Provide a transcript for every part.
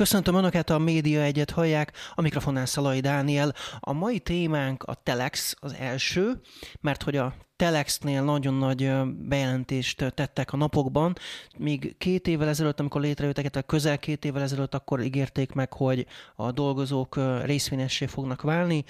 Köszöntöm Önöket, a Média Egyet hallják, a mikrofonnál Szalai Dániel. A mai témánk a Telex az első, mert hogy a Telexnél nagyon nagy bejelentést tettek a napokban. Még két évvel ezelőtt, amikor létrejöttek, tehát közel két évvel ezelőtt, akkor ígérték meg, hogy a dolgozók részvényessé fognak válni.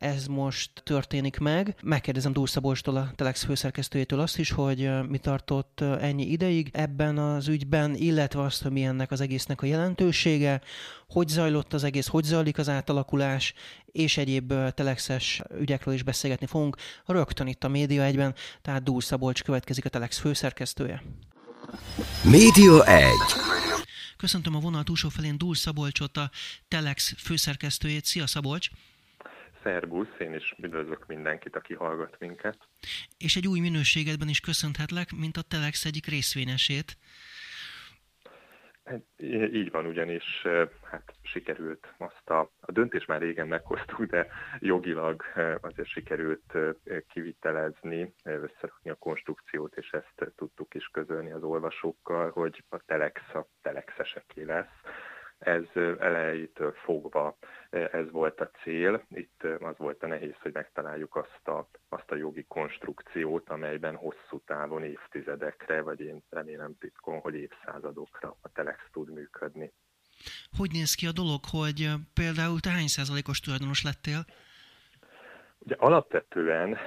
Ez most történik meg. Megkérdezem Dúr Szabolcstól, a Telex főszerkesztőjétől azt is, hogy mi tartott ennyi ideig ebben az ügyben, illetve azt, hogy mi ennek az egésznek a jelentősége, hogy zajlott az egész, hogy zajlik az átalakulás, és egyéb telexes ügyekről is beszélgetni fogunk rögtön itt a Média egyben, tehát Szabolcs következik a Telex főszerkesztője. Média 1. Köszöntöm a vonal túlsó felén Dúl Szabolcsot, a Telex főszerkesztőjét. Szia Szabolcs! Szerbusz, én is üdvözlök mindenkit, aki hallgat minket. És egy új minőségedben is köszönhetlek, mint a Telex egyik részvényesét. Hát, így van, ugyanis hát sikerült azt a, a döntés már régen meghoztuk, de jogilag azért sikerült kivitelezni, összerakni a konstrukciót, és ezt tudtuk is közölni az olvasókkal, hogy a Telex a Telexeseké lesz ez elejétől fogva ez volt a cél. Itt az volt a nehéz, hogy megtaláljuk azt a, azt a jogi konstrukciót, amelyben hosszú távon évtizedekre, vagy én remélem titkon, hogy évszázadokra a Telex tud működni. Hogy néz ki a dolog, hogy például te hány százalékos tulajdonos lettél? Ugye alapvetően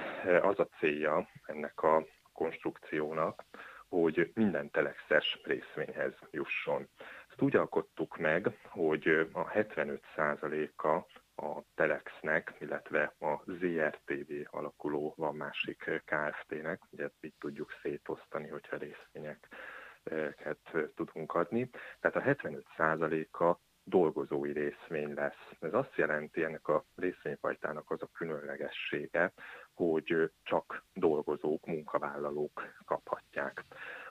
az a célja ennek a konstrukciónak, hogy minden telexes részvényhez jusson. Ezt úgy alkottuk meg, hogy a 75%-a a Telexnek, illetve a ZRTV alakuló van másik KFT-nek, ugye így tudjuk szétosztani, hogyha részvényeket tudunk adni. Tehát a 75%-a dolgozói részvény lesz. Ez azt jelenti ennek a részvényfajtának az a különlegessége, hogy csak dolgozók, munkavállalók kaphatják.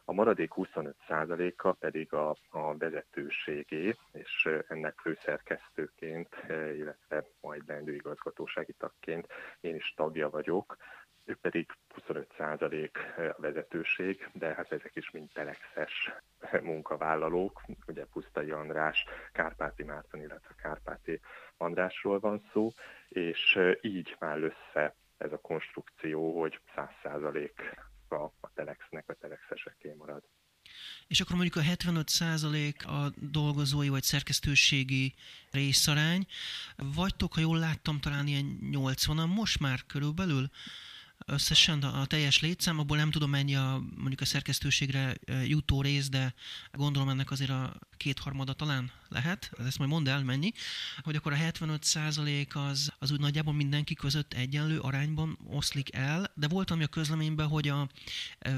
A maradék 25%-a pedig a, a vezetőségé, és ennek főszerkesztőként, illetve majd bendő igazgatósági tagként én is tagja vagyok, ők pedig 25% a vezetőség, de hát ezek is mind telexes munkavállalók, ugye Pusztai András, Kárpáti Márton, illetve Kárpáti Andrásról van szó, és így már össze ez a konstrukció, hogy 100% a, a telexnek, a telexeseké marad. És akkor mondjuk a 75% a dolgozói vagy szerkesztőségi részarány, vagytok, ha jól láttam, talán ilyen 80-an most már körülbelül? összesen a teljes létszám, abból nem tudom mennyi a, mondjuk a szerkesztőségre jutó rész, de gondolom ennek azért a kétharmada talán lehet, ezt majd mondd el mennyi, hogy akkor a 75% az, az úgy nagyjából mindenki között egyenlő arányban oszlik el, de volt ami a közleményben, hogy a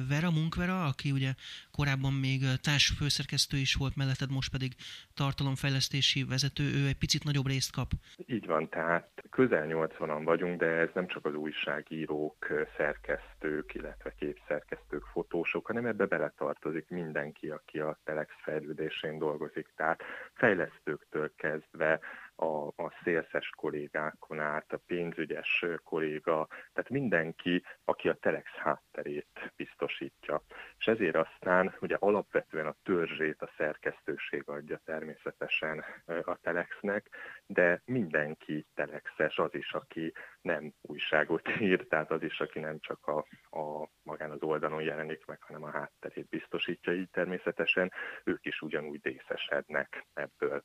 Vera Munkvera, aki ugye korábban még társfőszerkesztő is volt melletted, most pedig tartalomfejlesztési vezető, ő egy picit nagyobb részt kap. Így van, tehát közel 80-an vagyunk, de ez nem csak az újságírók, szerkesztők, illetve képszerkesztők, fotósok, hanem ebbe beletartozik mindenki, aki a Telex fejlődésén dolgozik. Tehát fejlesztőktől kezdve a, a szélszes kollégákon át, a pénzügyes kolléga, tehát mindenki, aki a Telex hátterét biztosítja. És ezért aztán ugye alapvetően a törzsét a szerkesztőség adja természetesen a Telexnek, de mindenki Telexes, az is, aki nem újságot ír, tehát az is, aki nem csak a, a magán az oldalon jelenik meg, hanem a hátterét biztosítja, így természetesen ők is ugyanúgy részesednek ebből.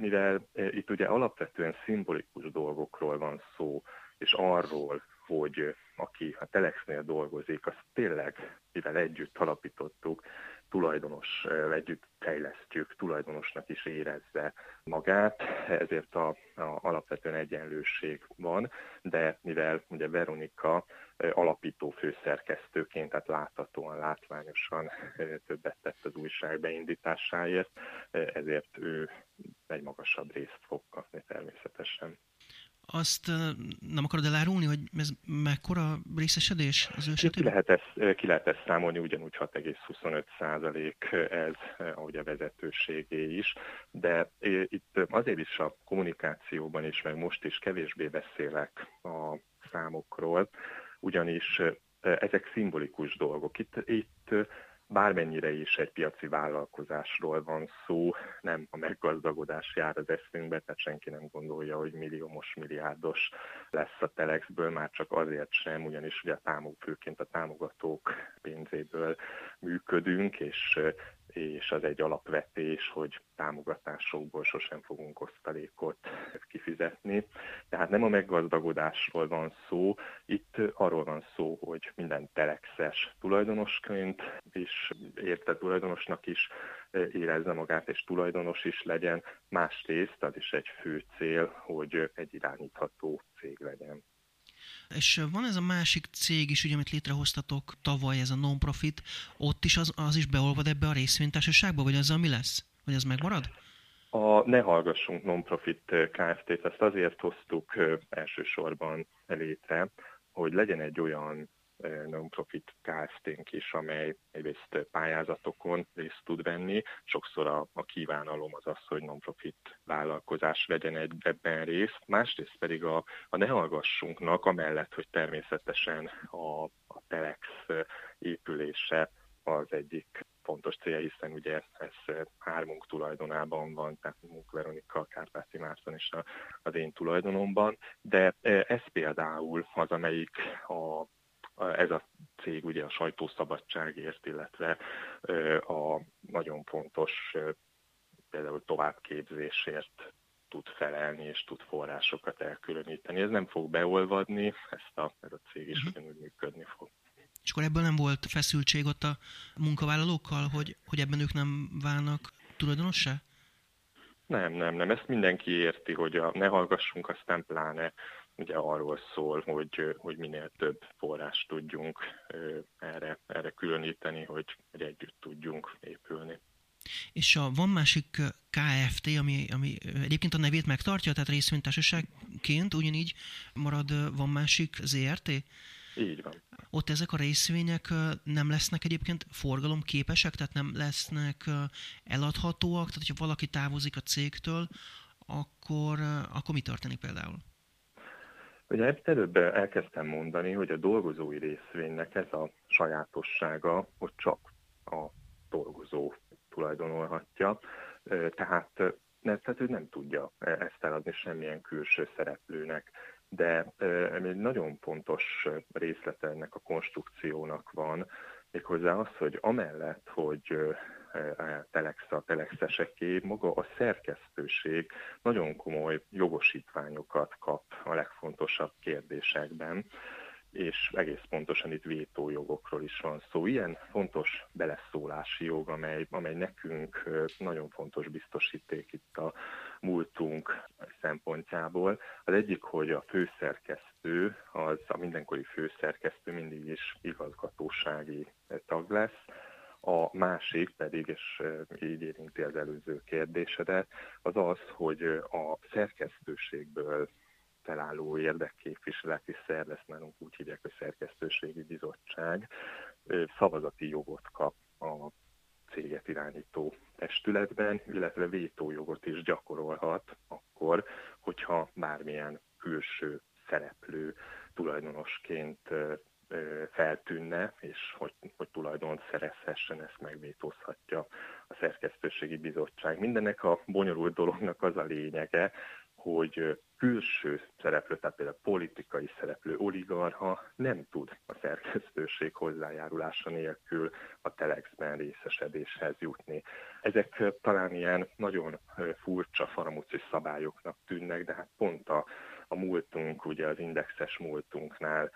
Mivel itt ugye alapvetően szimbolikus dolgokról van szó, és arról, hogy aki a Telexnél dolgozik, azt tényleg, mivel együtt alapítottuk, tulajdonos együtt fejlesztjük, tulajdonosnak is érezze magát, ezért a, a alapvetően egyenlőség van, de mivel ugye Veronika alapító főszerkesztőként, tehát láthatóan, látványosan többet tett az újság beindításáért, ezért ő egy magasabb részt fog kapni természetesen. Azt nem akarod elárulni, hogy ez mekkora részesedés az ő ki lehet, ezt, ki lehet ezt számolni, ugyanúgy 6,25 százalék ez, ahogy a vezetőségé is, de itt azért is a kommunikációban is, meg most is kevésbé beszélek a számokról, ugyanis ezek szimbolikus dolgok. Itt, itt bármennyire is egy piaci vállalkozásról van szó, nem a meggazdagodás jár az eszünkbe, tehát senki nem gondolja, hogy milliómos, milliárdos lesz a Telexből, már csak azért sem, ugyanis ugye a támog, főként a támogatók pénzéből működünk, és és az egy alapvetés, hogy támogatásokból sosem fogunk osztalékot kifizetni. Tehát nem a meggazdagodásról van szó, itt arról van szó, hogy minden telexes tulajdonosként és érte tulajdonosnak is érezze magát, és tulajdonos is legyen. Másrészt az is egy fő cél, hogy egy irányítható cég legyen. És van ez a másik cég is, ugye, amit létrehoztatok tavaly, ez a non-profit, ott is az, az is beolvad ebbe a részvénytársaságba, vagy azzal mi lesz? Vagy az megmarad? A Ne Hallgassunk Non-Profit Kft-t ezt azért hoztuk elsősorban létre, hogy legyen egy olyan non-profit kft is, amely egyrészt pályázatokon részt tud venni. Sokszor a, a kívánalom az az, hogy non-profit vállalkozás vegyen egy, ebben részt. Másrészt pedig a, a ne hallgassunknak, amellett, hogy természetesen a, a Telex épülése az egyik fontos célja, hiszen ugye ez hármunk tulajdonában van, tehát Munk Veronika, Kárpáti Márton és az én tulajdonomban, de ez például az, amelyik a ez a cég ugye a sajtószabadságért, illetve a nagyon fontos például továbbképzésért tud felelni és tud forrásokat elkülöníteni. Ez nem fog beolvadni, ezt a, ez a cég is uh-huh. ugyanúgy működni fog. És akkor ebből nem volt feszültség ott a munkavállalókkal, hogy, hogy ebben ők nem válnak tulajdonossá? Nem, nem, nem. Ezt mindenki érti, hogy a, ne hallgassunk, aztán pláne ugye arról szól, hogy, hogy minél több forrást tudjunk erre, erre különíteni, hogy, hogy együtt tudjunk épülni. És a, van másik KFT, ami, ami egyébként a nevét megtartja, tehát részvénytársaságként ugyanígy marad, van másik ZRT? Így van. Ott ezek a részvények nem lesznek egyébként forgalomképesek, tehát nem lesznek eladhatóak, tehát hogyha valaki távozik a cégtől, akkor, akkor mi történik például? Ugye előbb elkezdtem mondani, hogy a dolgozói részvénynek ez a sajátossága, hogy csak a dolgozó tulajdonolhatja, tehát, ne, tehát ő nem tudja ezt eladni semmilyen külső szereplőnek. De egy nagyon fontos részlete ennek a konstrukciónak van, méghozzá az, hogy amellett, hogy Telex a telexeseké, maga a szerkesztőség nagyon komoly jogosítványokat kap a legfontosabb kérdésekben, és egész pontosan itt vétójogokról is van szó. Ilyen fontos beleszólási jog, amely, amely nekünk nagyon fontos biztosíték itt a múltunk szempontjából. Az egyik, hogy a főszerkesztő, az a mindenkori főszerkesztő mindig is igazgatósági tag lesz, a másik pedig, és így érinti az előző kérdésedet, az az, hogy a szerkesztőségből felálló érdekképviseleti szerv, ezt nálunk úgy hívják, hogy szerkesztőségi bizottság, szavazati jogot kap a céget irányító testületben, illetve vétójogot is gyakorolhat akkor, hogyha bármilyen külső szereplő tulajdonosként feltűnne, és hogy, hogy tulajdon szerezhessen, ezt megvétózhatja a szerkesztőségi bizottság. Mindennek a bonyolult dolognak az a lényege, hogy külső szereplő, tehát például politikai szereplő, oligarha nem tud a szerkesztőség hozzájárulása nélkül a telexben részesedéshez jutni. Ezek talán ilyen nagyon furcsa faramúci szabályoknak tűnnek, de hát pont a, a múltunk, ugye az indexes múltunknál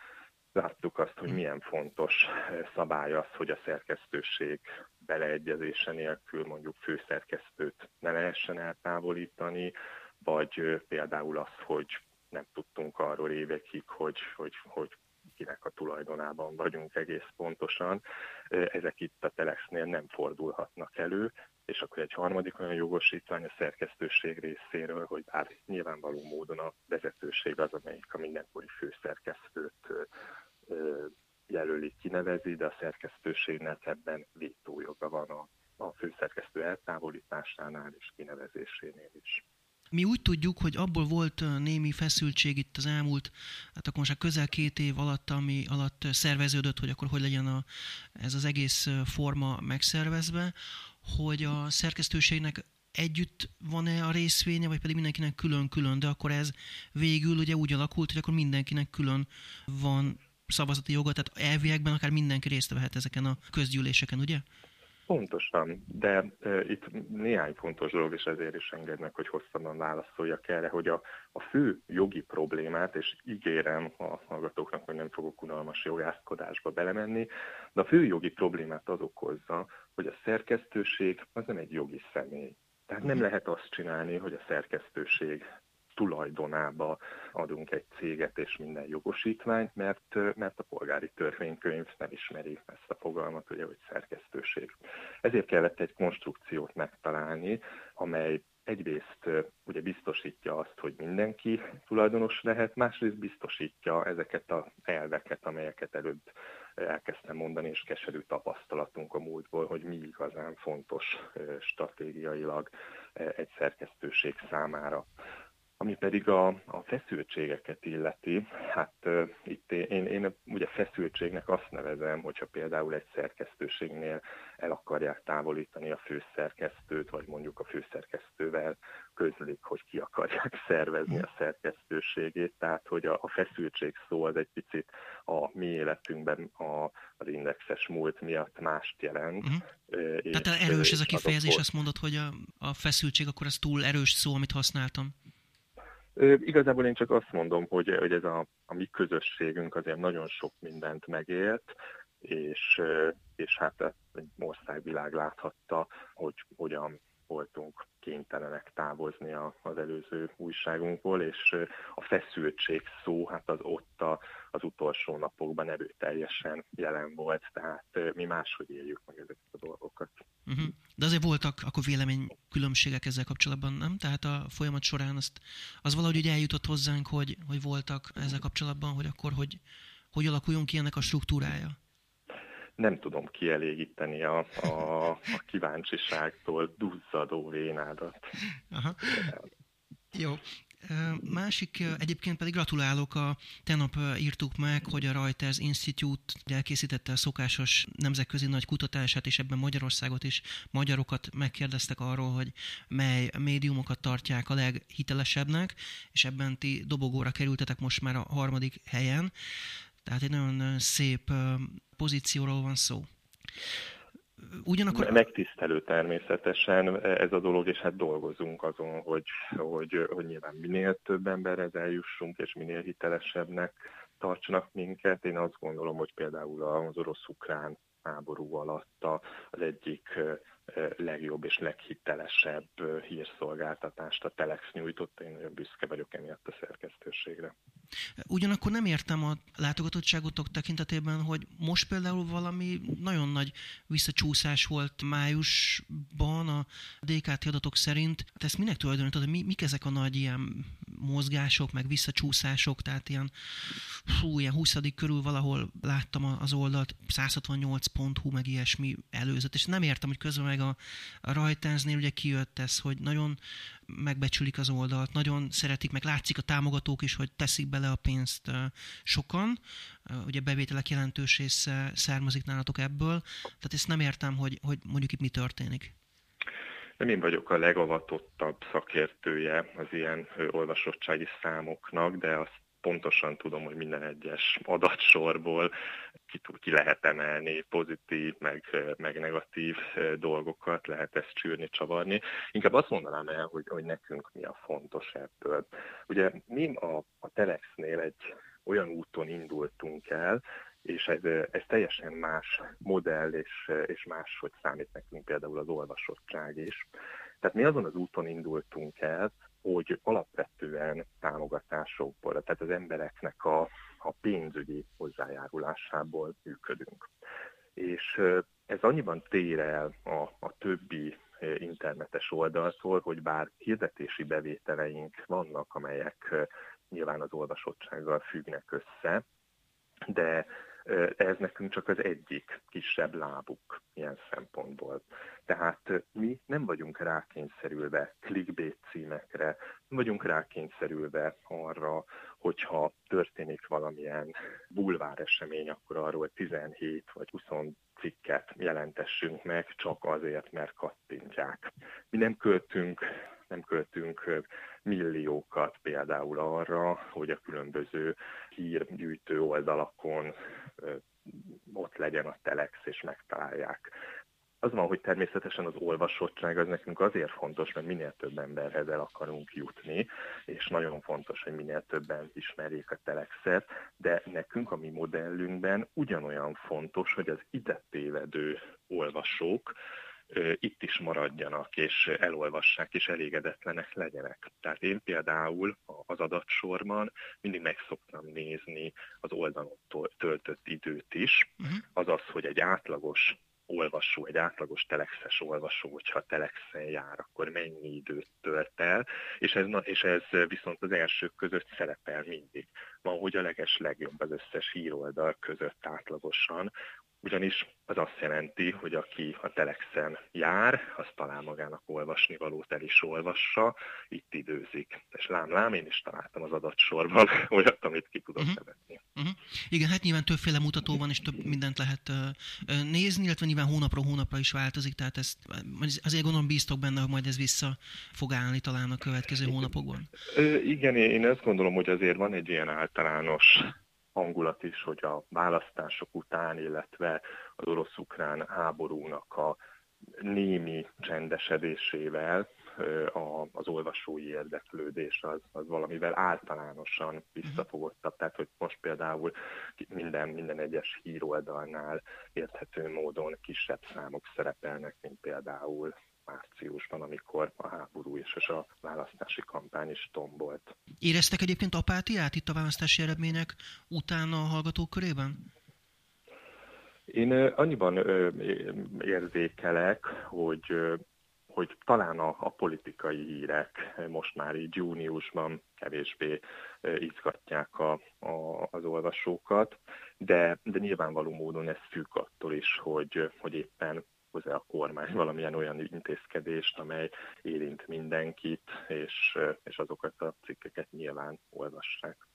láttuk azt, hogy milyen fontos szabály az, hogy a szerkesztőség beleegyezése nélkül mondjuk főszerkesztőt ne lehessen eltávolítani, vagy például az, hogy nem tudtunk arról évekig, hogy, hogy, hogy senkinek a tulajdonában vagyunk egész pontosan. Ezek itt a Telexnél nem fordulhatnak elő, és akkor egy harmadik olyan jogosítvány a szerkesztőség részéről, hogy bár nyilvánvaló módon a vezetőség az, amelyik a mindenkori főszerkesztőt jelöli, kinevezi, de a szerkesztőségnek ebben vétójoga van a, a főszerkesztő eltávolításánál és kinevezésénél is. Mi úgy tudjuk, hogy abból volt némi feszültség itt az elmúlt, hát akkor most közel két év alatt, ami alatt szerveződött, hogy akkor hogy legyen a, ez az egész forma megszervezve, hogy a szerkesztőségnek együtt van-e a részvénye, vagy pedig mindenkinek külön-külön, de akkor ez végül ugye úgy alakult, hogy akkor mindenkinek külön van szavazati joga, tehát elviekben akár mindenki részt vehet ezeken a közgyűléseken, ugye? Pontosan, de e, itt néhány fontos dolog, és ezért is engednek, hogy hosszabban válaszoljak erre, hogy a, a fő jogi problémát, és ígérem a hallgatóknak, hogy nem fogok unalmas jogászkodásba belemenni, de a fő jogi problémát az okozza, hogy a szerkesztőség az nem egy jogi személy. Tehát nem lehet azt csinálni, hogy a szerkesztőség tulajdonába adunk egy céget és minden jogosítványt, mert, mert a polgári törvénykönyv nem ismeri ezt a fogalmat, ugye, hogy szerkesztőség. Ezért kellett egy konstrukciót megtalálni, amely egyrészt ugye biztosítja azt, hogy mindenki tulajdonos lehet, másrészt biztosítja ezeket az elveket, amelyeket előbb elkezdtem mondani, és keserű tapasztalatunk a múltból, hogy mi igazán fontos stratégiailag egy szerkesztőség számára. Ami pedig a, a feszültségeket illeti, hát uh, itt én, én ugye feszültségnek azt nevezem, hogyha például egy szerkesztőségnél el akarják távolítani a főszerkesztőt, vagy mondjuk a főszerkesztővel közlik, hogy ki akarják szervezni a szerkesztőségét, tehát hogy a, a feszültség szó az egy picit a mi életünkben a, az indexes múlt miatt mást jelent. Uh-huh. És Tehát erős ez a kifejezés, azt mondod, hogy a, a feszültség, akkor ez túl erős szó, amit használtam. Igazából én csak azt mondom, hogy, hogy ez a, a mi közösségünk azért nagyon sok mindent megélt, és, és hát egy országvilág láthatta, hogy hogyan voltunk kénytelenek távozni az előző újságunkból, és a feszültség szó, hát az ott a, az utolsó napokban erőteljesen jelen volt, tehát mi máshogy éljük meg ezeket a dolgokat. Uh-huh. De azért voltak akkor véleménykülönbségek ezzel kapcsolatban, nem? Tehát a folyamat során azt, az valahogy úgy eljutott hozzánk, hogy, hogy voltak ezzel kapcsolatban, hogy akkor hogy, hogy alakuljon ki ennek a struktúrája? Nem tudom kielégíteni a, a, a kíváncsiságtól duzzadó vénádat. Aha. Jó. Másik, egyébként pedig gratulálok, a tenap írtuk meg, hogy a Reuters Institute elkészítette a szokásos nemzetközi nagy kutatását, és ebben Magyarországot is magyarokat megkérdeztek arról, hogy mely médiumokat tartják a leghitelesebbnek, és ebben ti dobogóra kerültetek most már a harmadik helyen. Tehát egy nagyon szép pozícióról van szó. Ugyanakkor... Megtisztelő természetesen ez a dolog, és hát dolgozunk azon, hogy, hogy, hogy nyilván minél több emberhez eljussunk, és minél hitelesebbnek tartsanak minket. Én azt gondolom, hogy például az orosz-ukrán háború alatt az egyik legjobb és leghitelesebb hírszolgáltatást a Telex nyújtott. Én nagyon büszke vagyok emiatt a szerkesztőségre. Ugyanakkor nem értem a látogatottságotok tekintetében, hogy most például valami nagyon nagy visszacsúszás volt májusban a DKT adatok szerint. Te ezt minek tulajdonítod? Mi, mik ezek a nagy ilyen mozgások, meg visszacsúszások? Tehát ilyen, fú, ilyen 20 körül valahol láttam az oldalt, 168.hu, meg ilyesmi előzött, és nem értem, hogy közben meg a, a Reutersnél ugye kijött ez, hogy nagyon megbecsülik az oldalt, nagyon szeretik, meg látszik a támogatók is, hogy teszik bele a pénzt sokan, ugye bevételek jelentős része származik nálatok ebből, tehát ezt nem értem, hogy, hogy mondjuk itt mi történik. Nem én vagyok a legavatottabb szakértője az ilyen olvasottsági számoknak, de azt pontosan tudom, hogy minden egyes adatsorból ki, ki lehet emelni pozitív, meg, meg negatív dolgokat, lehet ezt csűrni, csavarni. Inkább azt mondanám el, hogy, hogy nekünk mi a fontos ebből. Ugye mi a, a Telexnél egy olyan úton indultunk el, és ez, ez teljesen más modell, és, és máshogy számít nekünk például az olvasottság is. Tehát mi azon az úton indultunk el, hogy alapvetően támogatásokból, tehát az embereknek a, a pénzügyi hozzájárulásából működünk. És ez annyiban tér el a, a többi internetes oldaltól, hogy bár hirdetési bevételeink vannak, amelyek nyilván az olvasottsággal függnek össze, de ez nekünk csak az egyik kisebb lábuk ilyen szempontból. Tehát mi nem vagyunk rákényszerülve clickbait címekre, nem vagyunk rákényszerülve arra, hogyha történik valamilyen bulvár esemény, akkor arról 17 vagy 20 cikket jelentessünk meg, csak azért, mert kattintják. Mi nem költünk nem költünk milliókat például arra, hogy a különböző hírgyűjtő oldalakon ott legyen a telex, és megtalálják. Az van, hogy természetesen az olvasottság az nekünk azért fontos, mert minél több emberhez el akarunk jutni, és nagyon fontos, hogy minél többen ismerjék a telexet, de nekünk a mi modellünkben ugyanolyan fontos, hogy az ide tévedő olvasók itt is maradjanak, és elolvassák, és elégedetlenek legyenek. Tehát én például az adatsorban mindig meg szoktam nézni az oldalon töltött időt is, uh-huh. azaz, hogy egy átlagos olvasó, egy átlagos telexes olvasó, hogyha telexen jár, akkor mennyi időt tölt el, és ez, és ez viszont az elsők között szerepel mindig. Van, hogy a leges legjobb az összes híroldal között átlagosan, ugyanis az azt jelenti, hogy aki a Telexen jár, az talál magának olvasni valót el is olvassa, itt időzik. És lám, lám, én is találtam az adatsorban olyat, amit ki tudok uh-huh. nevetni. Uh-huh. Igen, hát nyilván többféle mutató van, és több mindent lehet uh, nézni, illetve nyilván hónapról hónapra is változik, tehát ezt azért gondolom bíztok benne, hogy majd ez vissza fog állni talán a következő hónapokban. Igen, én ezt gondolom, hogy azért van egy ilyen általános hangulat is, hogy a választások után, illetve az orosz-ukrán háborúnak a némi csendesedésével az olvasói érdeklődés az, az valamivel általánosan visszafogottabb. Tehát, hogy most például minden, minden egyes híroldalnál érthető módon kisebb számok szerepelnek, mint például márciusban, amikor a háború és a választási kampány is tombolt. Éreztek egyébként apátiát itt a választási eredmények után a hallgatók körében? Én annyiban érzékelek, hogy hogy talán a, a politikai hírek most már így júniusban kevésbé izgatják a, a, az olvasókat, de, de nyilvánvaló módon ez függ attól is, hogy, hogy éppen hoz-e a kormány valamilyen olyan intézkedést, amely érint mindenkit, és, és azokat a cikkeket nyilván olvassák.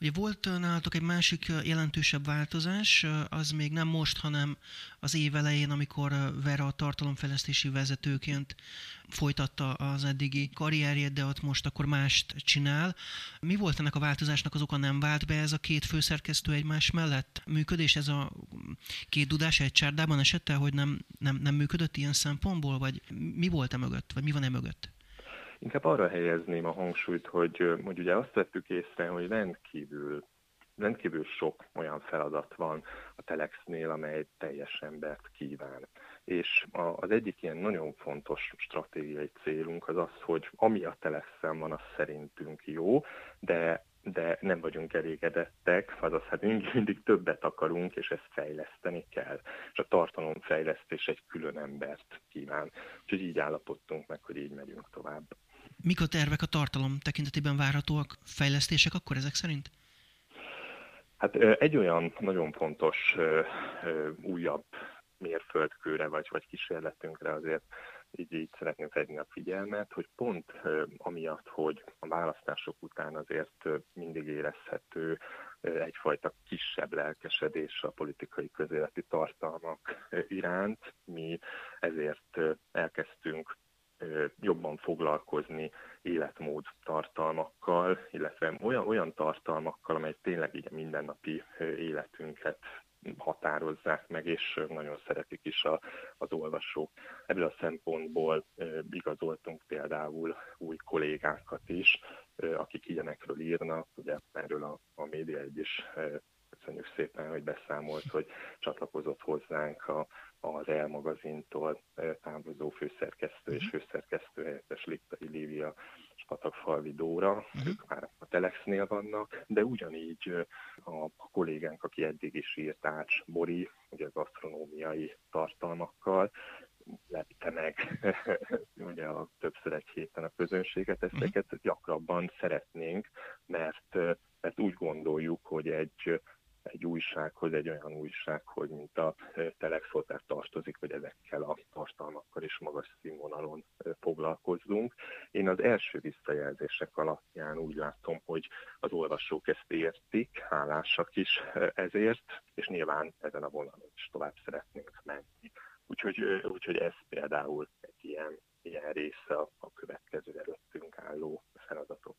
Ugye volt nálatok egy másik jelentősebb változás, az még nem most, hanem az év elején, amikor Vera a tartalomfejlesztési vezetőként folytatta az eddigi karrierjét, de ott most akkor mást csinál. Mi volt ennek a változásnak az oka, nem vált be ez a két főszerkesztő egymás mellett működés? Ez a két dudás egy csárdában esette, hogy nem, nem, nem működött ilyen szempontból, vagy mi volt e mögött, vagy mi van e mögött? Inkább arra helyezném a hangsúlyt, hogy, hogy ugye azt vettük észre, hogy rendkívül rendkívül sok olyan feladat van a Telexnél, amely teljes embert kíván. És az egyik ilyen nagyon fontos stratégiai célunk az az, hogy ami a Telexen van, az szerintünk jó, de de nem vagyunk elégedettek, azaz hát mindig, többet akarunk, és ezt fejleszteni kell. És a tartalomfejlesztés egy külön embert kíván. Úgyhogy így állapodtunk meg, hogy így megyünk tovább. Mik a tervek a tartalom tekintetében várhatóak fejlesztések akkor ezek szerint? Hát egy olyan nagyon fontos újabb mérföldkőre vagy, vagy kísérletünkre azért így, így szeretném felhívni a figyelmet, hogy pont amiatt, hogy a választások után azért mindig érezhető egyfajta kisebb lelkesedés a politikai közéleti tartalmak iránt, mi ezért elkezdtünk jobban foglalkozni életmód tartalmakkal, illetve olyan, olyan tartalmakkal, amely tényleg így a mindennapi életünket határozzák meg, és nagyon szeretik is a, az olvasók. Ebből a szempontból igazoltunk például új kollégákat is, akik ilyenekről írnak, ugye erről a, a média egy is köszönjük szépen, hogy beszámolt, hogy csatlakozott hozzánk a, az El magazintól távozó főszerkesztő és mhm. főszerkesztő helyettes Liptai Lívia és Patakfalvi Dóra, uh-huh. ők már a Telexnél vannak, de ugyanígy a, a kollégánk, aki eddig is írt Ács Bori, ugye gasztronómiai tartalmakkal, lepte meg ugye a többször egy héten a közönséget, ezeket uh-huh. gyakrabban szeretnénk, mert, mert úgy gondoljuk, hogy egy egy újsághoz, egy olyan újsághoz, mint a Telex hozzá tartozik, hogy ezekkel a tartalmakkal is magas színvonalon foglalkozzunk. Én az első visszajelzések alapján úgy látom, hogy az olvasók ezt értik, hálásak is ezért, és nyilván ezen a vonalon is tovább szeretnénk menni. Úgyhogy, úgyhogy ez például egy ilyen, ilyen része a következő előttünk álló feladatok.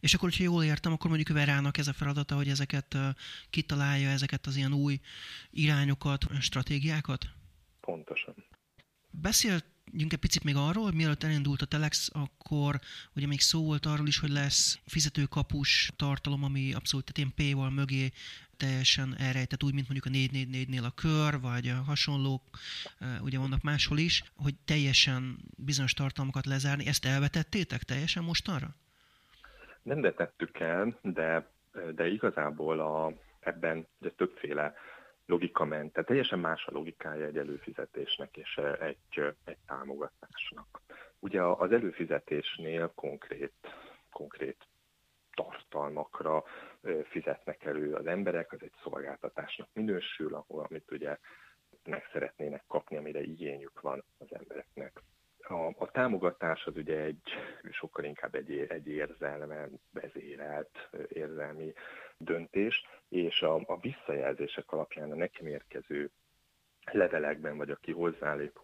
És akkor, hogyha jól értem, akkor mondjuk Verának ez a feladata, hogy ezeket kitalálja, ezeket az ilyen új irányokat, stratégiákat? Pontosan. Beszéljünk egy picit még arról, hogy mielőtt elindult a Telex, akkor ugye még szó volt arról is, hogy lesz fizetőkapus tartalom, ami abszolút tehát ilyen paywall mögé teljesen elrejtett, úgy, mint mondjuk a 444-nél a kör, vagy a hasonlók, ugye vannak máshol is, hogy teljesen bizonyos tartalmakat lezárni. Ezt elvetettétek teljesen mostanra? Nem vetettük el, de, de igazából a, ebben ugye többféle logika ment. Tehát teljesen más a logikája egy előfizetésnek és egy, egy támogatásnak. Ugye az előfizetésnél konkrét, konkrét tartalmakra fizetnek elő az emberek, az egy szolgáltatásnak minősül, ahol amit ugye meg szeretnének kapni, amire igényük van az embereknek. A, a támogatás az ugye egy sokkal inkább egy, egy érzelmen vezérelt érzelmi döntés, és a, a visszajelzések alapján a nekem érkező levelekben, vagy aki hozzálép,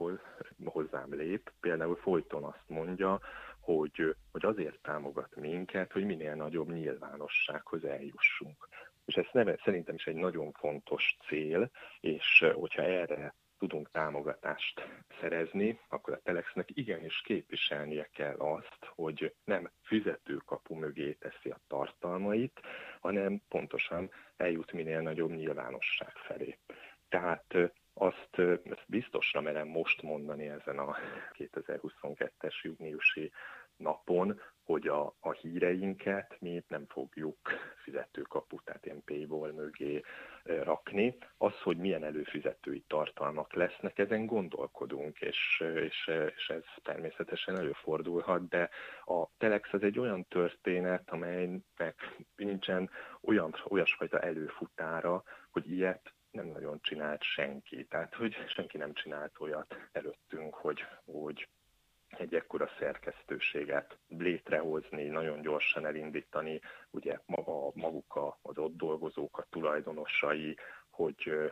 hozzám lép, például folyton azt mondja, hogy, hogy azért támogat minket, hogy minél nagyobb nyilvánossághoz eljussunk. És ez neve, szerintem is egy nagyon fontos cél, és hogyha erre tudunk támogatást szerezni, akkor a Telexnek igenis képviselnie kell azt, hogy nem fizetőkapu mögé teszi a tartalmait, hanem pontosan eljut minél nagyobb nyilvánosság felé. Tehát azt, azt biztosra merem most mondani ezen a 2022-es júniusi napon, hogy a, a híreinket mi nem fogjuk fizetőkaput, tehát ilyen paywall mögé rakni. Az, hogy milyen előfizetői tartalmak lesznek, ezen gondolkodunk, és, és, és ez természetesen előfordulhat, de a Telex az egy olyan történet, amelynek nincsen olyan, olyasfajta előfutára, hogy ilyet nem nagyon csinált senki. Tehát, hogy senki nem csinált olyat előttünk, hogy, hogy egy ekkora szerkesztőséget létrehozni, nagyon gyorsan elindítani, ugye maga, maguk az ott dolgozók, a tulajdonosai, hogy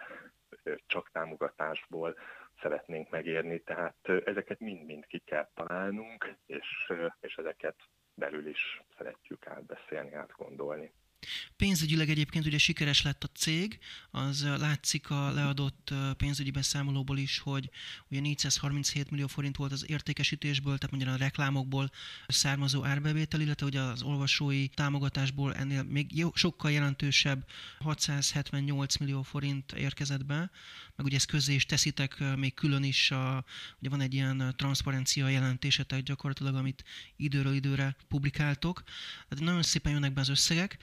csak támogatásból szeretnénk megérni, tehát ezeket mind-mind ki kell találnunk, és, és ezeket belül is szeretjük átbeszélni, átgondolni. Pénzügyileg egyébként ugye sikeres lett a cég, az látszik a leadott pénzügyi beszámolóból is, hogy ugye 437 millió forint volt az értékesítésből, tehát mondjuk a reklámokból származó árbevétel, illetve ugye az olvasói támogatásból ennél még jó, sokkal jelentősebb 678 millió forint érkezett be, meg ugye ezt közé is teszitek még külön is, a, ugye van egy ilyen transzparencia jelentésetek gyakorlatilag, amit időről időre publikáltok. Tehát nagyon szépen jönnek be az összegek,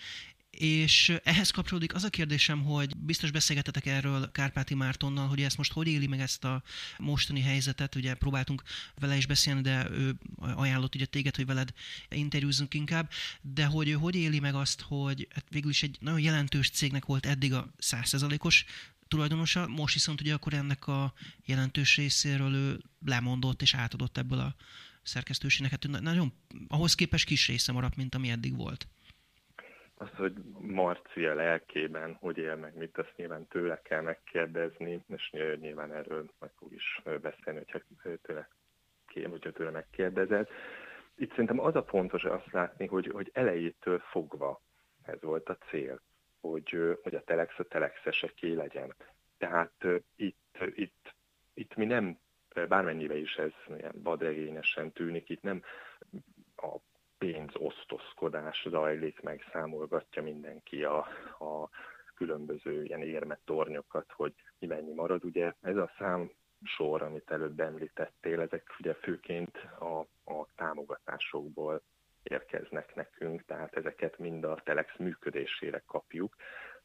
és ehhez kapcsolódik az a kérdésem, hogy biztos beszélgetetek erről Kárpáti Mártonnal, hogy ezt most hogy éli meg ezt a mostani helyzetet, ugye próbáltunk vele is beszélni, de ő ajánlott ugye téged, hogy veled interjúzzunk inkább, de hogy ő hogy éli meg azt, hogy hát végül is egy nagyon jelentős cégnek volt eddig a százszerzalékos tulajdonosa, most viszont ugye akkor ennek a jelentős részéről ő lemondott és átadott ebből a szerkesztőségnek. Hát nagyon, ahhoz képest kis része maradt, mint ami eddig volt az, hogy Marcia lelkében hogy él meg, mit azt nyilván tőle kell megkérdezni, és nyilván erről meg fog is beszélni, hogyha tőle, hogyha tőle megkérdezed. Itt szerintem az a fontos azt látni, hogy, hogy elejétől fogva ez volt a cél, hogy, hogy a telex a telexeseké legyen. Tehát itt, itt, itt mi nem, bármennyire is ez ilyen vadregényesen tűnik, itt nem a pénzosztozkodás zajlik meg, számolgatja mindenki a, a különböző ilyen érmetornyokat, hogy mi mennyi marad. Ugye ez a szám sor, amit előbb említettél, ezek ugye főként a, a támogatásokból érkeznek nekünk, tehát ezeket mind a Telex működésére kapjuk,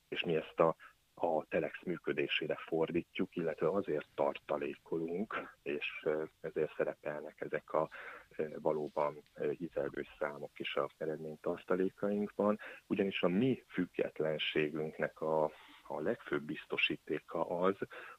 és mi ezt a, a Telex működésére fordítjuk, illetve azért tartalékolunk, és ezért szerepelnek ezek a valóban hizelgő számok is a eredmény tartalékainkban, ugyanis a mi függetlenségünknek a, a legfőbb biztosítéka az,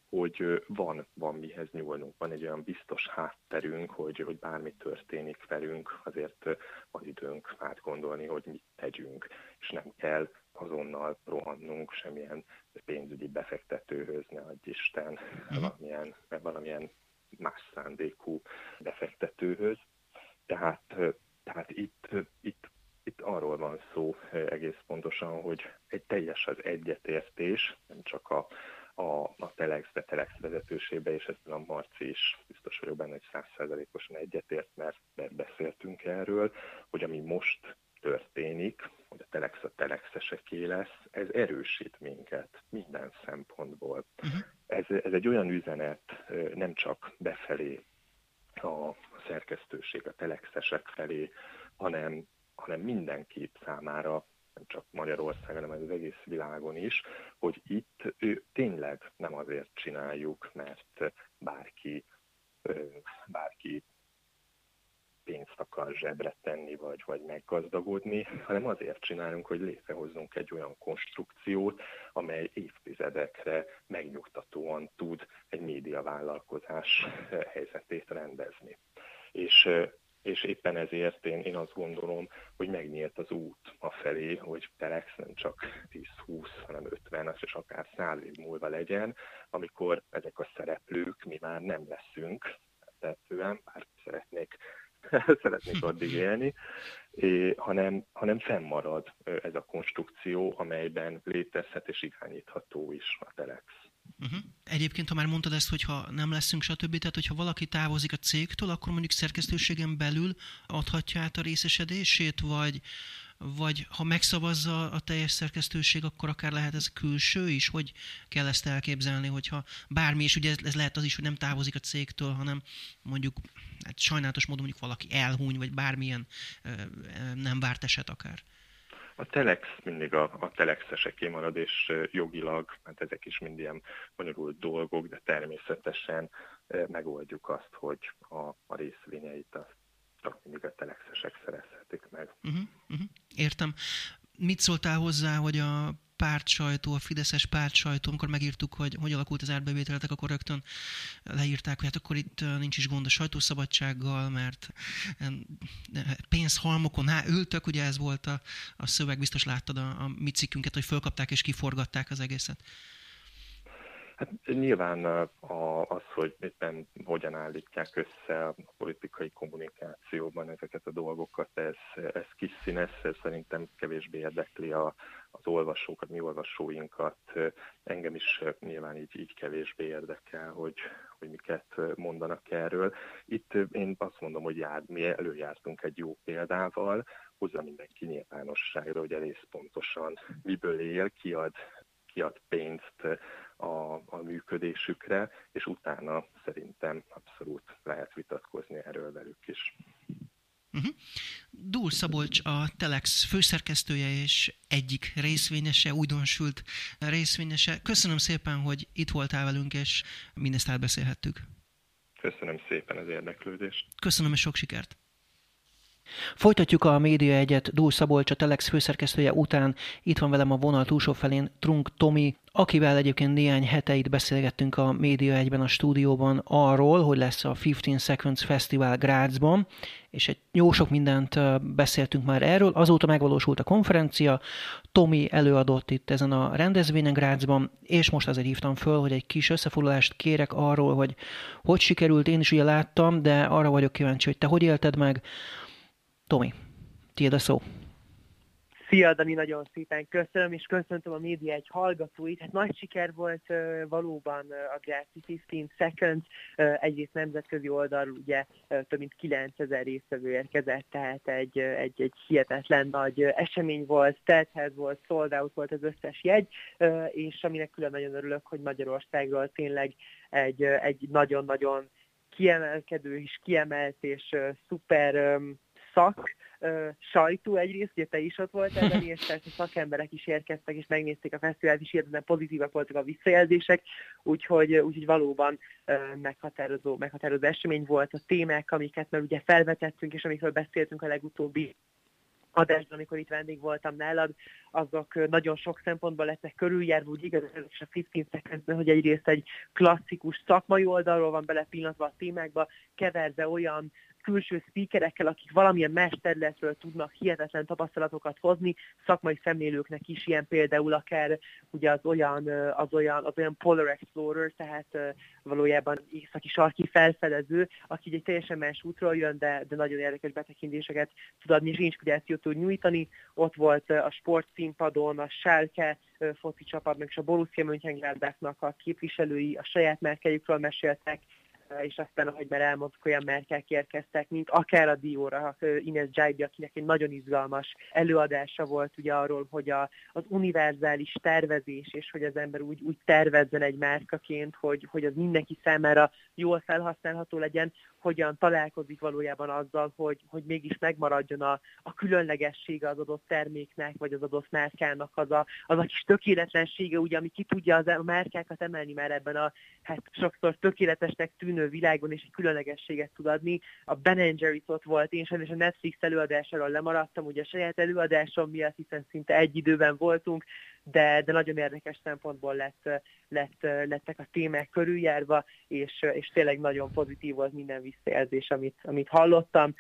hogy van, van mihez nyúlnunk, van egy olyan biztos hátterünk, hogy, hogy bármi történik velünk, azért van időnk átgondolni, hogy mit tegyünk, és nem kell azonnal rohannunk semmilyen pénzügyi befektetőhöz, ne adj Isten, mhm. valamilyen, valamilyen más szándékú befektetőhöz. Tehát, tehát itt, itt, itt arról van szó egész pontosan, hogy egy teljes az egyetértés, nem csak a, a, a Telex, de Telex vezetősébe, és ezt a Marci is biztos vagyok benne, hogy százszerzalékosan egyetért, mert, mert beszéltünk erről, hogy ami most történik, hogy a Telex a Telexeseké lesz, ez erősít minket minden szempontból. Uh-huh. Ez, ez egy olyan üzenet nem csak befelé a szerkesztőség, a telexesek felé, hanem, hanem mindenki számára nem csak Magyarországon, hanem az egész világon is, hogy itt ő tényleg nem azért csináljuk, mert bárki, bárki pénzt akar zsebre tenni, vagy, vagy meggazdagodni, hanem azért csinálunk, hogy létrehozzunk egy olyan konstrukciót, amely évtizedekre megnyugtatóan tud egy médiavállalkozás helyzetét rendezni. És és éppen ezért én, én azt gondolom, hogy megnyílt az út a felé, hogy Telex nem csak 10-20, hanem 50, és akár 100 év múlva legyen, amikor ezek a szereplők mi már nem leszünk, tetszően, bár szeretnék szeretnék addig élni, é, hanem, hanem fennmarad ez a konstrukció, amelyben létezhet és irányítható is a Telex. Uh-huh. Egyébként, ha már mondtad ezt, hogy ha nem leszünk, stb., tehát hogyha valaki távozik a cégtől, akkor mondjuk szerkesztőségen belül adhatja át a részesedését, vagy, vagy ha megszavazza a teljes szerkesztőség, akkor akár lehet ez külső is? Hogy kell ezt elképzelni, hogyha bármi, és ugye ez, ez lehet az is, hogy nem távozik a cégtől, hanem mondjuk hát sajnálatos módon mondjuk valaki elhúny, vagy bármilyen nem várt eset akár. A Telex mindig a, a Telexeseké marad, és jogilag, hát ezek is mind ilyen bonyolult dolgok, de természetesen megoldjuk azt, hogy a, a részvényeit azt csak mindig a telexesek szerezhetik meg. Uh-huh. Értem. Mit szóltál hozzá, hogy a pártsajtó, a Fideszes pártsajtó, amikor megírtuk, hogy hogy alakult az árbevételetek, akkor rögtön leírták, hogy hát akkor itt nincs is gond a sajtószabadsággal, mert pénzhalmokon á, ültök, ugye ez volt a, a szöveg, biztos láttad a, a mi cikkünket, hogy fölkapták és kiforgatták az egészet. Hát nyilván a, az, hogy éppen hogyan állítják össze a politikai kommunikációban ezeket a dolgokat, ez, ez kis színes, ez szerintem kevésbé érdekli a, az olvasókat, mi olvasóinkat. Engem is nyilván így, így kevésbé érdekel, hogy, hogy miket mondanak erről. Itt én azt mondom, hogy jár, mi előjártunk egy jó példával, hozza mindenki nyilvánosságra, hogy egész pontosan miből él, kiad, kiad pénzt a, a működésükre, és utána szerintem abszolút lehet vitatkozni erről velük is. Uh-huh. Dúl Szabolcs a Telex főszerkesztője és egyik részvényese, újdonsült részvényese. Köszönöm szépen, hogy itt voltál velünk, és mindezt átbeszélhettük. Köszönöm szépen az érdeklődést. Köszönöm, és sok sikert. Folytatjuk a Média Egyet Dúl Szabolcs, a Telex főszerkesztője után. Itt van velem a vonal túlsó felén Trunk Tomi, akivel egyébként néhány heteit beszélgettünk a Média Egyben a stúdióban arról, hogy lesz a 15 Seconds Festival Grazban, és egy jó sok mindent beszéltünk már erről. Azóta megvalósult a konferencia, Tomi előadott itt ezen a rendezvényen Grazban, és most azért hívtam föl, hogy egy kis összefoglalást kérek arról, hogy hogy sikerült, én is ugye láttam, de arra vagyok kíváncsi, hogy te hogy élted meg, Tomi, tiéd a szó. Szia, Dani, nagyon szépen köszönöm, és köszöntöm a média egy hallgatóit. Hát nagy siker volt uh, valóban uh, a Grassy 15 Seconds. Uh, egyrészt nemzetközi oldal ugye uh, több mint 9000 résztvevő érkezett, tehát egy, uh, egy, egy hihetetlen nagy uh, esemény volt, telthez volt, sold out volt az összes jegy, uh, és aminek külön nagyon örülök, hogy Magyarországról tényleg egy, uh, egy nagyon-nagyon kiemelkedő és kiemelt és uh, szuper um, szak, sajtó egyrészt, ugye te is ott voltál benne, és persze szakemberek is érkeztek, és megnézték a fesztivált, és hirtelen pozitívak voltak a visszajelzések, úgyhogy, úgyhogy valóban meghatározó, meghatározó esemény volt a témák, amiket már ugye felvetettünk, és amikről beszéltünk a legutóbbi adásban, amikor itt vendég voltam nálad, azok nagyon sok szempontból lettek körüljárva, úgy igaz, és a 15 seconds hogy egyrészt egy klasszikus szakmai oldalról van bele pillanatban a témákba, keverve olyan külső speakerekkel, akik valamilyen más területről tudnak hihetetlen tapasztalatokat hozni, szakmai szemlélőknek is ilyen például akár ugye az olyan, az olyan, az olyan Polar Explorer, tehát valójában északi sarki felfedező, aki egy teljesen más útról jön, de, de nagyon érdekes betekintéseket tud adni, és inspirációt tud nyújtani. Ott volt a sportszínpadon a Schalke foci csapatnak és a Borussia Mönchengladbachnak a képviselői a saját márkájukról meséltek, és aztán, ahogy már elmondtuk, olyan merkek érkeztek, mint akár a Dióra, Ines Jaibi, akinek egy nagyon izgalmas előadása volt ugye arról, hogy a, az univerzális tervezés, és hogy az ember úgy, úgy tervezzen egy márkaként, hogy, hogy az mindenki számára jól felhasználható legyen, hogyan találkozik valójában azzal, hogy, hogy mégis megmaradjon a, a különlegessége az adott terméknek, vagy az adott márkának, az a, az a kis tökéletlensége, ugye, ami ki tudja az, a márkákat emelni már ebben a hát sokszor tökéletesnek tűnő világon, és egy különlegességet tud adni. A Ben Jerry's ott volt, én sajnos a Netflix előadásáról lemaradtam, ugye a saját előadásom miatt, hiszen szinte egy időben voltunk, de, de nagyon érdekes szempontból lett, lett, lettek a témák körüljárva, és, és tényleg nagyon pozitív volt minden visszajelzés, amit, amit hallottam.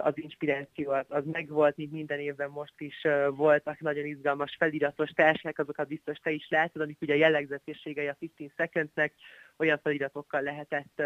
Az inspiráció az, az megvolt, mint minden évben most is voltak nagyon izgalmas feliratos táskák, azokat biztos te is látod, amik ugye a jellegzetességei a 15 Secondsnek, olyan feliratokkal lehetett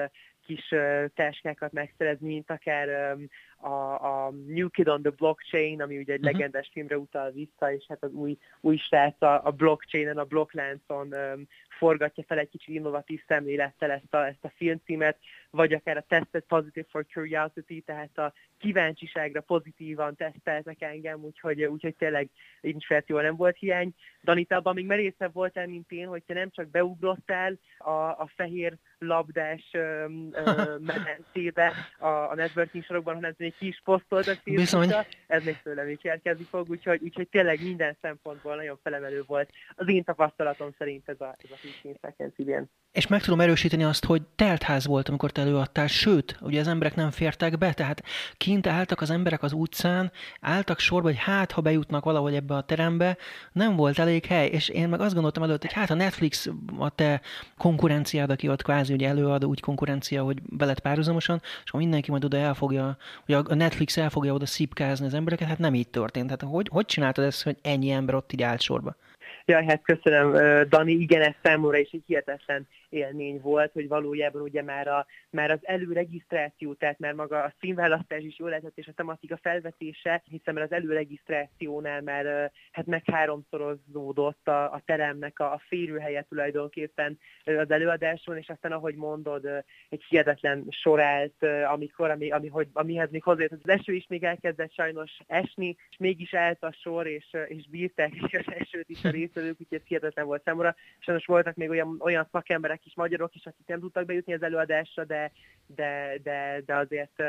kis táskákat megszerezni, mint akár a, a New Kid on the Blockchain, ami ugye egy uh-huh. legendás filmre utal vissza, és hát az új, új srác a, a blockchainen, a blokkláncon um, forgatja fel egy kicsit innovatív szemlélettel ezt a, ezt a filmcímet, vagy akár a Tested Positive for Curiosity, tehát a kíváncsiságra pozitívan teszteltek engem, úgyhogy, úgyhogy tényleg inspiráció nem volt hiány. Danita, abban még merészebb voltál, mint én, hogy te nem csak beugrottál a, a fehér labdás ö, medencébe a, a networking sorokban, hanem egy kis posztoltak Facebookra, ez még tőlem is érkezni fog, úgyhogy, úgyhogy tényleg minden szempontból nagyon felemelő volt. Az én tapasztalatom szerint ez a, ez a 15 seconds idén. És meg tudom erősíteni azt, hogy teltház volt, amikor te előadtál, sőt, ugye az emberek nem fértek be, tehát kint álltak az emberek az utcán, álltak sorba, hogy hát, ha bejutnak valahogy ebbe a terembe, nem volt elég hely, és én meg azt gondoltam előtt, hogy hát a Netflix a te konkurenciád, aki ott kvázi ugye előad, úgy konkurencia, hogy veled párhuzamosan, és ha mindenki majd oda elfogja, hogy a Netflix elfogja oda szipkázni az embereket, hát nem így történt. Tehát hogy, hogy csináltad ezt, hogy ennyi ember ott így állt sorba? Ja, hát köszönöm, Dani, igen, ez számomra is egy hihetetlen élmény volt, hogy valójában ugye már, a, már az előregisztráció, tehát már maga a színválasztás is jól lehetett, és a tematika felvetése, hiszen már az előregisztrációnál már hát meg háromszorozódott a, a teremnek a, a férőhelye tulajdonképpen az előadáson, és aztán ahogy mondod, egy hihetetlen sorát, amikor, ami, ami, hogy, amihez még hozzájött, az eső is még elkezdett sajnos esni, és mégis állt a sor, és, és bírták az esőt is a résztvevők, úgyhogy ez hihetetlen volt számomra. Sajnos voltak még olyan, olyan szakemberek kis magyarok is, akik nem tudtak bejutni az előadásra, de, de, de, de azért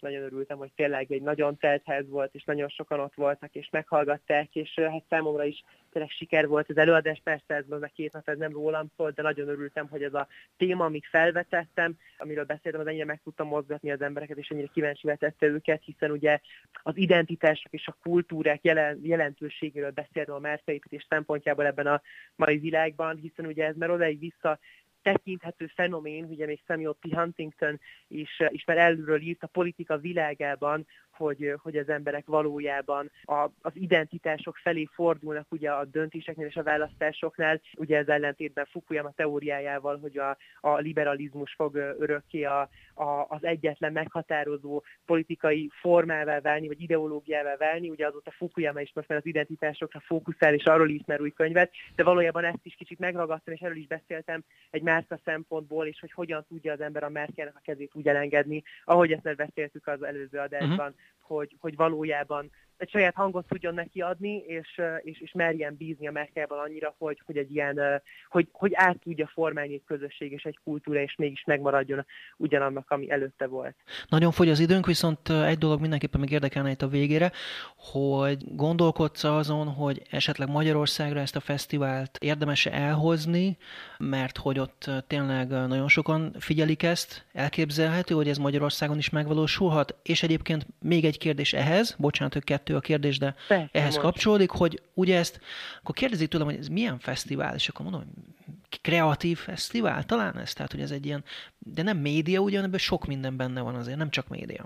nagyon örültem, hogy tényleg egy nagyon teltház volt, és nagyon sokan ott voltak, és meghallgatták, és hát számomra is tényleg siker volt az előadás, persze ez a két nap ez nem rólam szólt, de nagyon örültem, hogy ez a téma, amit felvetettem, amiről beszéltem, az ennyire meg tudtam mozgatni az embereket, és ennyire kíváncsi tette őket, hiszen ugye az identitások és a kultúrák jelen, jelentőségéről beszéltem a márkaépítés szempontjából ebben a mai világban, hiszen ugye ez már odaig vissza tekinthető fenomén, ugye még Samuel P. Huntington is, is már előről írt a politika világában, hogy, hogy az emberek valójában a, az identitások felé fordulnak ugye a döntéseknél és a választásoknál, ugye ez ellentétben Fukuyama teóriájával, hogy a, a liberalizmus fog örökké a, a, az egyetlen meghatározó politikai formává válni, vagy ideológiává válni, ugye azóta Fukuyama is most már az identitásokra fókuszál, és arról is már új könyvet, de valójában ezt is kicsit megragadtam, és erről is beszéltem egy márka szempontból, és hogy hogyan tudja az ember a márkának a kezét úgy elengedni, ahogy ezt már beszéltük az előző adásban, uh-huh. Hogy, hogy valójában egy saját hangot tudjon neki adni, és, és, és merjen bízni a márkában annyira, hogy, hogy egy ilyen, hogy, hogy át tudja formálni egy közösség és egy kultúra, és mégis megmaradjon ugyanannak, ami előtte volt. Nagyon fogy az időnk, viszont egy dolog mindenképpen még érdekelne itt a végére, hogy gondolkodsz azon, hogy esetleg Magyarországra ezt a fesztivált érdemes elhozni, mert hogy ott tényleg nagyon sokan figyelik ezt, elképzelhető, hogy ez Magyarországon is megvalósulhat, és egyébként még egy kérdés ehhez, bocsánat, hogy kettő kettő a kérdés, de Persze, ehhez most. kapcsolódik, hogy ugye ezt, akkor kérdezik tőlem, hogy ez milyen fesztivál, és akkor mondom, hogy kreatív fesztivál talán ez, tehát hogy ez egy ilyen, de nem média, ugyanebben sok minden benne van azért, nem csak média.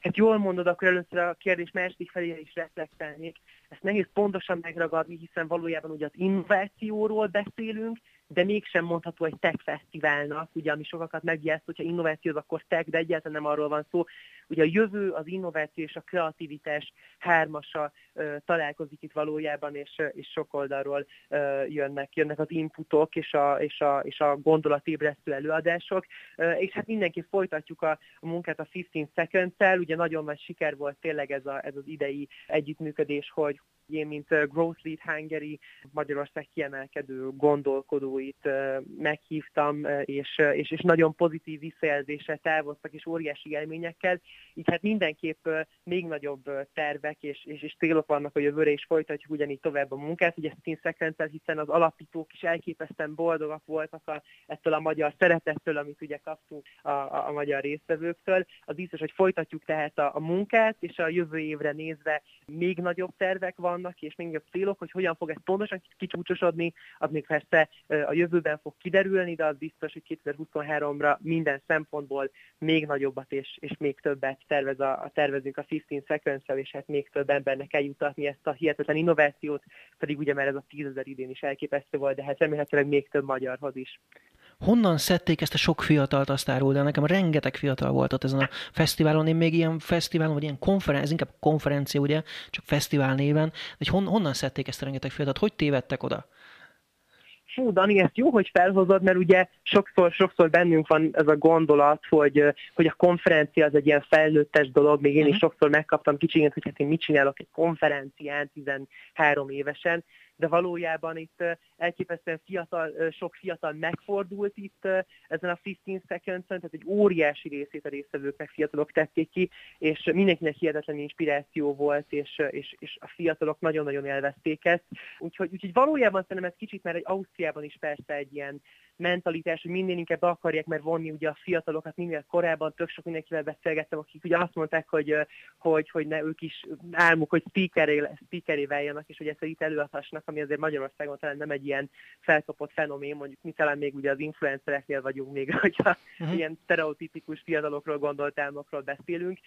Hát jól mondod, akkor először a kérdés második felére is reflektálnék. Ezt nehéz pontosan megragadni, hiszen valójában ugye az innovációról beszélünk, de mégsem mondható egy tech fesztiválnak, ugye ami sokakat megjelzt, hogyha innováció, az akkor tech, de egyáltalán nem arról van szó. Ugye a jövő, az innováció és a kreativitás hármasa ö, találkozik itt valójában, és, és sok oldalról ö, jönnek, jönnek az inputok és a, és a, és a gondolatébresztő előadások, ö, és hát mindenki folytatjuk a, a munkát a 15 Seconds-tel, ugye nagyon nagy siker volt tényleg ez, a, ez az idei együttműködés, hogy én, mint Growth Lead Hungary Magyarország kiemelkedő gondolkodóit meghívtam, és, és, és nagyon pozitív visszajelzéssel távoztak, és óriási élményekkel. Így hát mindenképp még nagyobb tervek és, és, és célok vannak a jövőre, és folytatjuk ugyanígy tovább a munkát. Ugye Steam Szekrendszer, hiszen az alapítók is elképesztően boldogak voltak a, ettől a magyar szeretettől, amit ugye kaptunk a, a, a magyar résztvevőktől. Az biztos, hogy folytatjuk tehát a, a munkát, és a jövő évre nézve még nagyobb tervek van, vannak, és még nagyobb célok, hogy hogyan fog ez pontosan kicsúcsosodni, az még persze a jövőben fog kiderülni, de az biztos, hogy 2023-ra minden szempontból még nagyobbat és, és még többet tervez a, a tervezünk a 15 seconds és hát még több embernek eljutatni ezt a hihetetlen innovációt, pedig ugye már ez a tízezer idén is elképesztő volt, de hát remélhetőleg még több magyarhoz is honnan szedték ezt a sok fiatalt, azt árul, de nekem rengeteg fiatal volt ott ezen a fesztiválon, én még ilyen fesztiválon, vagy ilyen konferencia, inkább konferencia, ugye, csak fesztivál néven, de hon, honnan szedték ezt a rengeteg fiatalt, hogy tévedtek oda? Fú, Dani, ezt jó, hogy felhozod, mert ugye sokszor, sokszor bennünk van ez a gondolat, hogy, hogy a konferencia az egy ilyen felnőttes dolog, még én uh-huh. is mhm. sokszor megkaptam kicsiként, hogy hát én mit csinálok egy konferencián 13 évesen, de valójában itt elképesztően fiatal, sok fiatal megfordult itt ezen a 15 seconds tehát egy óriási részét a résztvevőknek fiatalok tették ki, és mindenkinek hihetetlen inspiráció volt, és, és, és a fiatalok nagyon-nagyon élvezték ezt. Úgyhogy, úgyhogy valójában szerintem ez kicsit már egy Ausztriában is persze egy ilyen mentalitás, hogy minél inkább be akarják mert vonni ugye a fiatalokat minél korábban, tök sok mindenkivel beszélgettem, akik ugye azt mondták, hogy, hogy, hogy ne, ők is álmuk, hogy speakeré, speakeré váljanak, és hogy ezt itt előadhassanak, ami azért Magyarországon talán nem egy ilyen felkapott fenomén, mondjuk mi talán még ugye az influencereknél vagyunk még, hogyha uh-huh. ilyen stereotipikus fiatalokról gondolt álmokról beszélünk,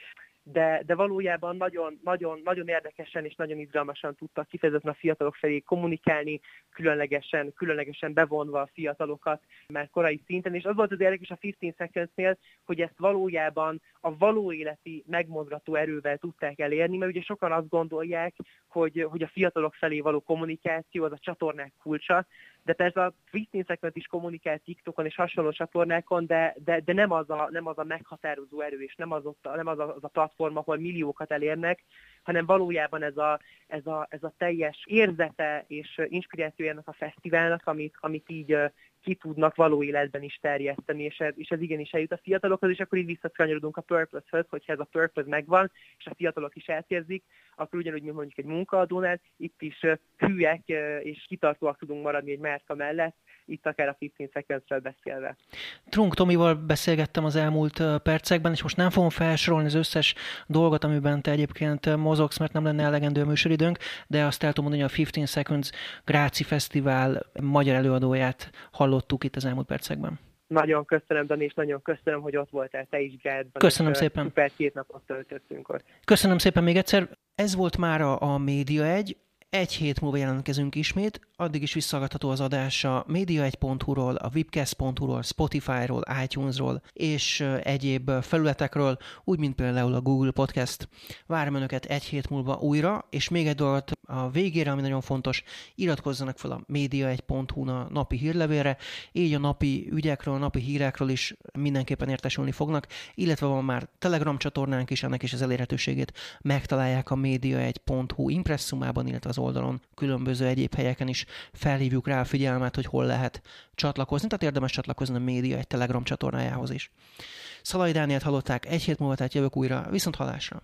de, de valójában nagyon, nagyon, nagyon érdekesen és nagyon izgalmasan tudtak kifejezetten a fiatalok felé kommunikálni, különlegesen, különlegesen bevonva a fiatalokat már korai szinten, és az volt az érdekes a 15 Seconds-nél, hogy ezt valójában a való életi megmozgató erővel tudták elérni, mert ugye sokan azt gondolják, hogy, hogy a fiatalok felé való kommunikáció az a csatornák kulcsa, de persze a Twistinsekmet is kommunikál TikTokon és hasonló csatornákon, de, de, de nem, az a, nem az a meghatározó erő, és nem az, ott, nem az, a, az a platform, ahol milliókat elérnek, hanem valójában ez a, ez a, ez a teljes érzete és inspirációjának a fesztiválnak, amit, amit így ki tudnak való életben is terjeszteni, és ez, és ez igenis eljut a fiatalokhoz, és akkor így visszakanyarodunk a purpose-höz, hogyha ez a purpose megvan, és a fiatalok is eltérzik, akkor ugyanúgy, mint mondjuk egy munkaadónál, itt is hűek és kitartóak tudunk maradni egy márka mellett, itt akár a 15 seconds beszélve. Trunk Tomival beszélgettem az elmúlt percekben, és most nem fogom felsorolni az összes dolgot, amiben te egyébként mozogsz, mert nem lenne elegendő a műsoridőnk, de azt el tudom mondani, hogy a 15 Seconds Gráci Fesztivál magyar előadóját hallottuk itt az elmúlt percekben. Nagyon köszönöm, Dani, és nagyon köszönöm, hogy ott voltál te is Grádban. Köszönöm és, szépen. Szuper két napot töltöttünk ott. Köszönöm szépen még egyszer. Ez volt már a Média 1. Egy hét múlva jelentkezünk ismét, addig is visszahallgatható az adás a media1.hu-ról, a webcast.hu-ról, Spotify-ról, iTunes-ról és egyéb felületekről, úgy, mint például a Google Podcast. Várom Önöket egy hét múlva újra, és még egy dolgot a végére, ami nagyon fontos, iratkozzanak fel a media1.hu napi hírlevélre, így a napi ügyekről, a napi hírekről is mindenképpen értesülni fognak, illetve van már Telegram csatornánk is, ennek is az elérhetőségét megtalálják a media1.hu impresszumában, illetve az oldalon különböző egyéb helyeken is felhívjuk rá a figyelmet, hogy hol lehet csatlakozni, tehát érdemes csatlakozni a média egy Telegram csatornájához is. Szalai Dánielt hallották, egy hét múlva, tehát jövök újra, viszont halásra.